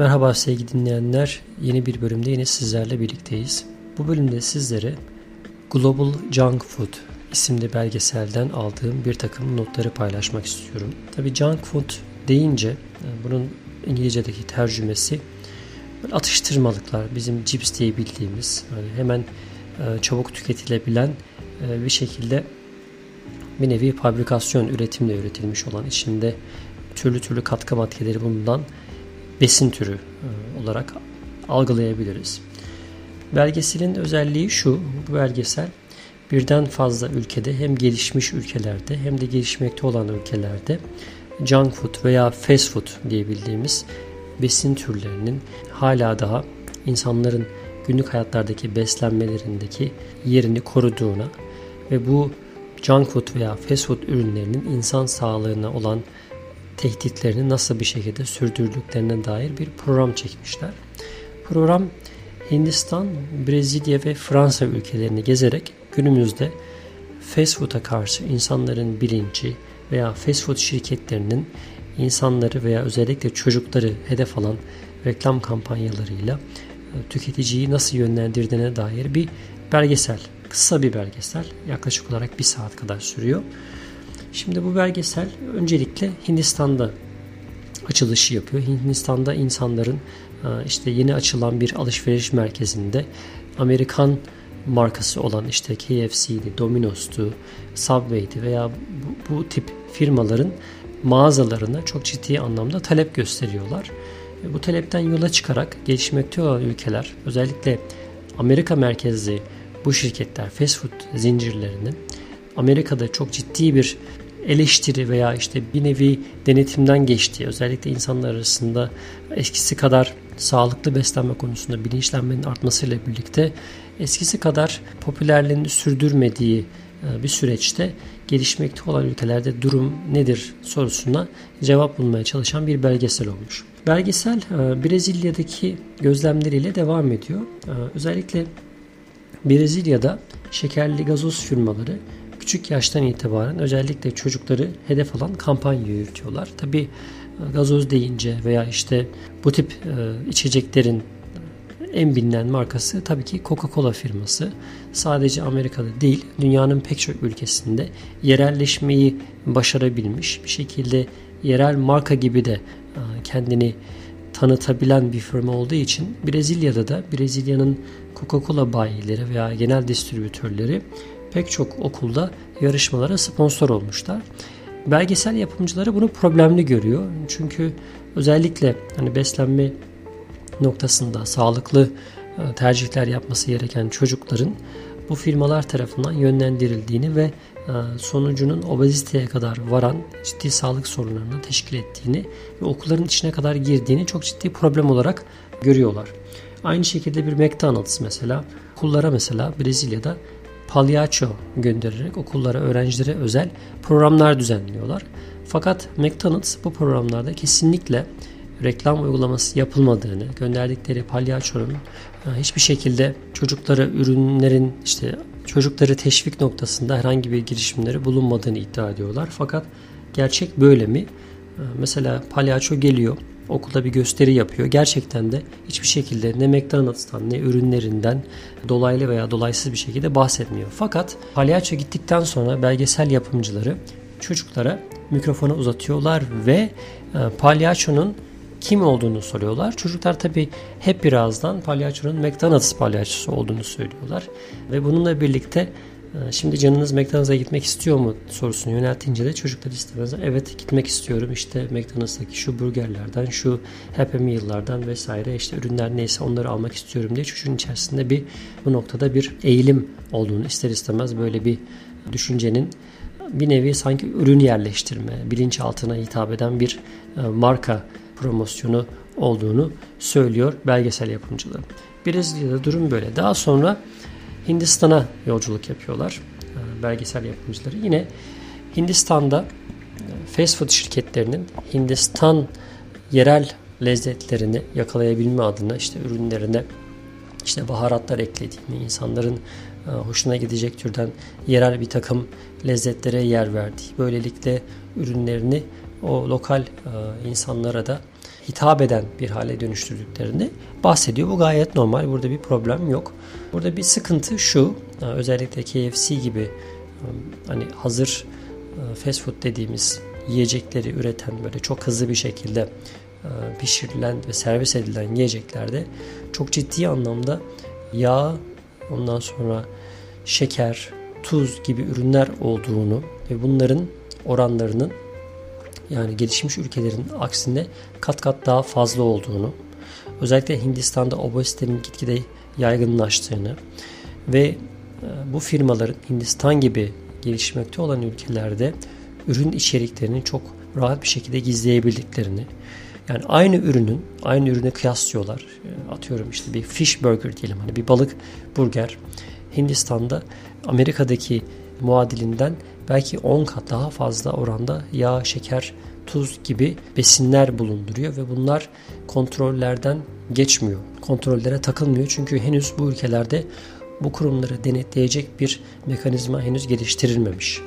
Merhaba sevgili dinleyenler. Yeni bir bölümde yine sizlerle birlikteyiz. Bu bölümde sizlere Global Junk Food isimli belgeselden aldığım bir takım notları paylaşmak istiyorum. Tabii junk food deyince bunun İngilizce'deki tercümesi atıştırmalıklar, bizim cips diye bildiğimiz yani hemen e, çabuk tüketilebilen e, bir şekilde bir nevi fabrikasyon üretimle üretilmiş olan içinde türlü türlü katkı maddeleri bulunan besin türü e, olarak algılayabiliriz. Belgeselin özelliği şu, bu belgesel birden fazla ülkede hem gelişmiş ülkelerde hem de gelişmekte olan ülkelerde junk food veya fast food diye bildiğimiz besin türlerinin hala daha insanların günlük hayatlardaki beslenmelerindeki yerini koruduğuna ve bu junk food veya fast food ürünlerinin insan sağlığına olan tehditlerini nasıl bir şekilde sürdürdüklerine dair bir program çekmişler. Program Hindistan, Brezilya ve Fransa ülkelerini gezerek günümüzde fast food'a karşı insanların bilinci veya fast food şirketlerinin insanları veya özellikle çocukları hedef alan reklam kampanyalarıyla e, tüketiciyi nasıl yönlendirdiğine dair bir belgesel. Kısa bir belgesel. Yaklaşık olarak bir saat kadar sürüyor. Şimdi bu belgesel öncelikle Hindistan'da açılışı yapıyor. Hindistan'da insanların e, işte yeni açılan bir alışveriş merkezinde Amerikan markası olan işte KFC'di, Domino's'tu, Subway'di veya bu, bu tip firmaların mağazalarına çok ciddi anlamda talep gösteriyorlar. Bu talepten yola çıkarak gelişmekte olan ülkeler özellikle Amerika merkezli bu şirketler fast food zincirlerinin Amerika'da çok ciddi bir eleştiri veya işte bir nevi denetimden geçtiği özellikle insanlar arasında eskisi kadar sağlıklı beslenme konusunda bilinçlenmenin artmasıyla birlikte eskisi kadar popülerliğini sürdürmediği e, bir süreçte gelişmekte olan ülkelerde durum nedir sorusuna cevap bulmaya çalışan bir belgesel olmuş. Belgesel e, Brezilya'daki gözlemleriyle devam ediyor. E, özellikle Brezilya'da şekerli gazoz firmaları küçük yaştan itibaren özellikle çocukları hedef alan kampanya yürütüyorlar. Tabi gazoz deyince veya işte bu tip içeceklerin en bilinen markası tabii ki Coca-Cola firması. Sadece Amerika'da değil, dünyanın pek çok ülkesinde yerelleşmeyi başarabilmiş bir şekilde yerel marka gibi de e, kendini tanıtabilen bir firma olduğu için Brezilya'da da Brezilya'nın Coca-Cola bayileri veya genel distribütörleri pek çok okulda yarışmalara sponsor olmuşlar. Belgesel yapımcıları bunu problemli görüyor. Çünkü özellikle hani beslenme noktasında sağlıklı e, tercihler yapması gereken çocukların bu firmalar tarafından yönlendirildiğini ve e, sonucunun obeziteye kadar varan ciddi sağlık sorunlarını teşkil ettiğini ve okulların içine kadar girdiğini çok ciddi problem olarak görüyorlar. Aynı şekilde bir McDonald's mesela okullara mesela Brezilya'da palyaço göndererek okullara, öğrencilere özel programlar düzenliyorlar. Fakat McDonald's bu programlarda kesinlikle reklam uygulaması yapılmadığını, gönderdikleri palyaçonun e, hiçbir şekilde çocuklara ürünlerin işte çocukları teşvik noktasında herhangi bir girişimleri bulunmadığını iddia ediyorlar. Fakat gerçek böyle mi? E, mesela palyaço geliyor, okulda bir gösteri yapıyor. Gerçekten de hiçbir şekilde ne McDonald's'tan ne ürünlerinden dolaylı veya dolaysız bir şekilde bahsetmiyor. Fakat palyaço gittikten sonra belgesel yapımcıları çocuklara mikrofonu uzatıyorlar ve e, palyaçonun kim olduğunu soruyorlar. Çocuklar tabi hep birazdan palyaçonun McDonald's palyaçosu olduğunu söylüyorlar. Ve bununla birlikte şimdi canınız McDonald's'a gitmek istiyor mu sorusunu yöneltince de çocuklar istemez. Evet gitmek istiyorum işte McDonald's'taki şu burgerlerden, şu Happy Meal'lardan vesaire işte ürünler neyse onları almak istiyorum diye çocuğun içerisinde bir bu noktada bir eğilim olduğunu ister istemez böyle bir düşüncenin bir nevi sanki ürün yerleştirme, bilinçaltına hitap eden bir e, marka promosyonu olduğunu söylüyor belgesel yapımcıları. Brezilya'da durum böyle. Daha sonra Hindistan'a yolculuk yapıyorlar e, belgesel yapımcıları. Yine Hindistan'da e, fast food şirketlerinin Hindistan yerel lezzetlerini yakalayabilme adına işte ürünlerine işte baharatlar eklediğini, insanların e, hoşuna gidecek türden yerel bir takım lezzetlere yer verdiği, böylelikle ürünlerini o lokal insanlara da hitap eden bir hale dönüştürdüklerini bahsediyor. Bu gayet normal. Burada bir problem yok. Burada bir sıkıntı şu. Özellikle KFC gibi hani hazır fast food dediğimiz yiyecekleri üreten böyle çok hızlı bir şekilde pişirilen ve servis edilen yiyeceklerde çok ciddi anlamda yağ, ondan sonra şeker, tuz gibi ürünler olduğunu ve bunların oranlarının yani gelişmiş ülkelerin aksine kat kat daha fazla olduğunu, özellikle Hindistan'da obezitenin gitgide yaygınlaştığını ve e, bu firmaların Hindistan gibi gelişmekte olan ülkelerde ürün içeriklerini çok rahat bir şekilde gizleyebildiklerini yani aynı ürünün aynı ürünü kıyaslıyorlar. E, atıyorum işte bir fish burger diyelim hani bir balık burger Hindistan'da Amerika'daki muadilinden belki 10 kat daha fazla oranda yağ, şeker, tuz gibi besinler bulunduruyor ve bunlar kontrollerden geçmiyor. Kontrollere takılmıyor çünkü henüz bu ülkelerde bu kurumları denetleyecek bir mekanizma henüz geliştirilmemiş.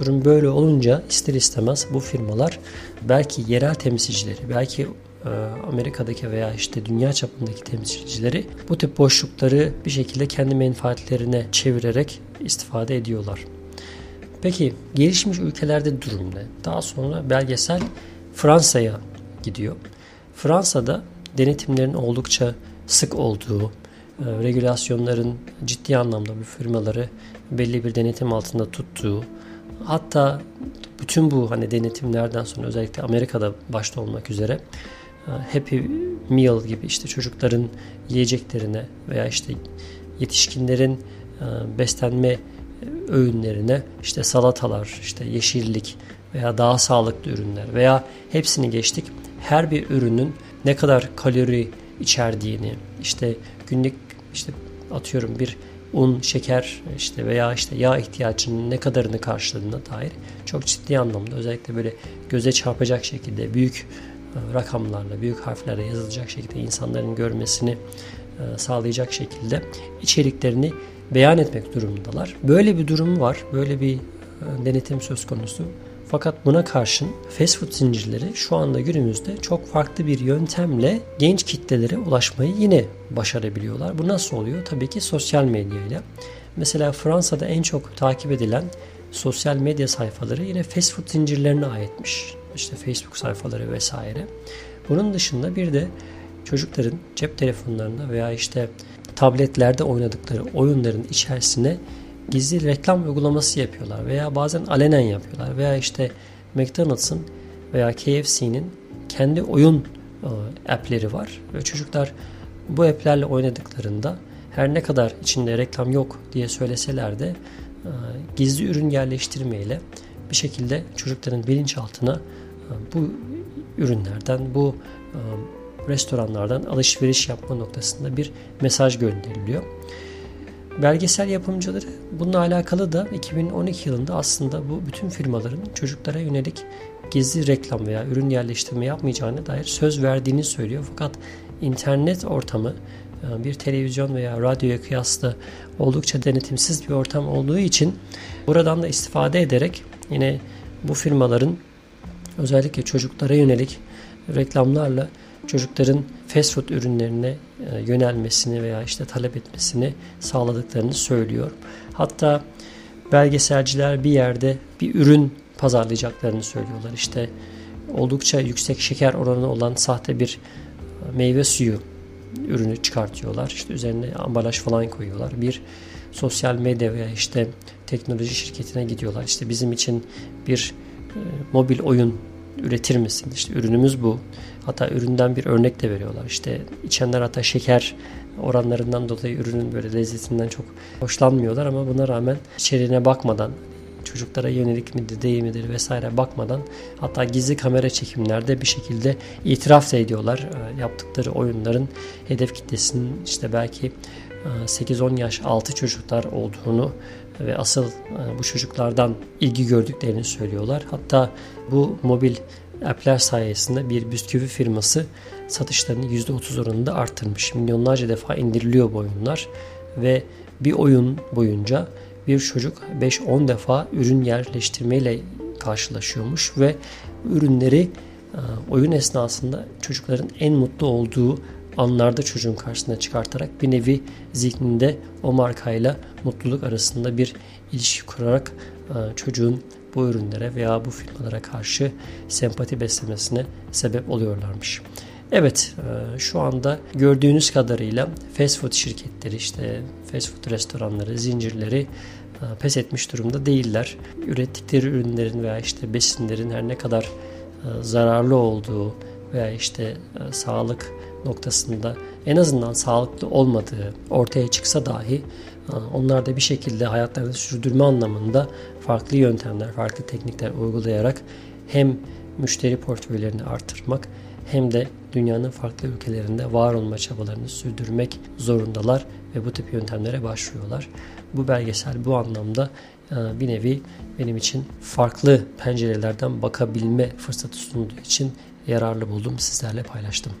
Durum böyle olunca ister istemez bu firmalar belki yerel temsilcileri, belki e, Amerika'daki veya işte dünya çapındaki temsilcileri bu tip boşlukları bir şekilde kendi menfaatlerine çevirerek istifade ediyorlar. Peki gelişmiş ülkelerde durum ne? Daha sonra belgesel Fransa'ya gidiyor. Fransa'da denetimlerin oldukça sık olduğu, e, regülasyonların ciddi anlamda bu firmaları belli bir denetim altında tuttuğu, hatta bütün bu hani denetimlerden sonra özellikle Amerika'da başta olmak üzere e, Happy Meal gibi işte çocukların yiyeceklerine veya işte yetişkinlerin e, beslenme öğünlerine işte salatalar, işte yeşillik veya daha sağlıklı ürünler veya hepsini geçtik. Her bir ürünün ne kadar kalori içerdiğini, işte günlük işte atıyorum bir un, şeker işte veya işte yağ ihtiyacının ne kadarını karşıladığına dair çok ciddi anlamda özellikle böyle göze çarpacak şekilde büyük e, rakamlarla, büyük harflerle yazılacak şekilde insanların görmesini sağlayacak şekilde içeriklerini beyan etmek durumundalar. Böyle bir durum var. Böyle bir e, denetim söz konusu. Fakat buna karşın fast food zincirleri şu anda günümüzde çok farklı bir yöntemle genç kitlelere ulaşmayı yine başarabiliyorlar. Bu nasıl oluyor? Tabii ki sosyal medyayla. Mesela Fransa'da en çok takip edilen sosyal medya sayfaları yine fast food zincirlerine aitmiş. İşte Facebook sayfaları vesaire. Bunun dışında bir de çocukların cep telefonlarında veya işte tabletlerde oynadıkları oyunların içerisine gizli reklam uygulaması yapıyorlar veya bazen alenen yapıyorlar veya işte McDonald's'ın veya KFC'nin kendi oyun e, app'leri var ve çocuklar bu app'lerle oynadıklarında her ne kadar içinde reklam yok diye söyleseler de e, gizli ürün yerleştirmeyle bir şekilde çocukların bilinçaltına e, bu ürünlerden, bu restoranlardan alışveriş yapma noktasında bir mesaj gönderiliyor. Belgesel yapımcıları bununla alakalı da 2012 yılında aslında bu bütün firmaların çocuklara yönelik gizli reklam veya ürün yerleştirme yapmayacağına dair söz verdiğini söylüyor. Fakat internet ortamı e, bir televizyon veya radyoya kıyasla oldukça denetimsiz bir ortam olduğu için buradan da istifade ederek yine bu firmaların özellikle çocuklara yönelik reklamlarla çocukların fast food ürünlerine e, yönelmesini veya işte talep etmesini sağladıklarını söylüyor. Hatta belgeselciler bir yerde bir ürün pazarlayacaklarını söylüyorlar. İşte oldukça yüksek şeker oranı olan sahte bir e, meyve suyu ürünü çıkartıyorlar. İşte üzerine ambalaj falan koyuyorlar. Bir sosyal medya veya işte teknoloji şirketine gidiyorlar. İşte bizim için bir e, mobil oyun üretir misin? İşte ürünümüz bu. Hatta üründen bir örnek de veriyorlar. İşte içenler hatta şeker oranlarından dolayı ürünün böyle lezzetinden çok hoşlanmıyorlar ama buna rağmen içeriğine bakmadan çocuklara yönelik midir değil midir vesaire bakmadan hatta gizli kamera çekimlerde bir şekilde itiraf da ediyorlar e, yaptıkları oyunların hedef kitlesinin işte belki 8-10 e, yaş altı çocuklar olduğunu ve asıl e, bu çocuklardan ilgi gördüklerini söylüyorlar. Hatta bu mobil app'ler sayesinde bir bisküvi firması satışlarını %30 oranında arttırmış. Milyonlarca defa indiriliyor bu oyunlar ve bir oyun boyunca bir çocuk 5-10 defa ürün yerleştirmeyle karşılaşıyormuş ve ürünleri oyun esnasında çocukların en mutlu olduğu anlarda çocuğun karşısına çıkartarak bir nevi zihninde o markayla mutluluk arasında bir ilişki kurarak çocuğun bu ürünlere veya bu firmalara karşı sempati beslemesine sebep oluyorlarmış. Evet e, şu anda gördüğünüz kadarıyla fast food şirketleri işte fast food restoranları, zincirleri e, pes etmiş durumda değiller. Ürettikleri ürünlerin veya işte besinlerin her ne kadar e, zararlı olduğu veya işte sağlık noktasında en azından sağlıklı olmadığı ortaya çıksa dahi onlar da bir şekilde hayatlarını sürdürme anlamında farklı yöntemler, farklı teknikler uygulayarak hem müşteri portföylerini artırmak hem de dünyanın farklı ülkelerinde var olma çabalarını sürdürmek zorundalar ve bu tip yöntemlere başvuruyorlar. Bu belgesel bu anlamda bir nevi benim için farklı pencerelerden bakabilme fırsatı sunduğu için yararlı buldum sizlerle paylaştım.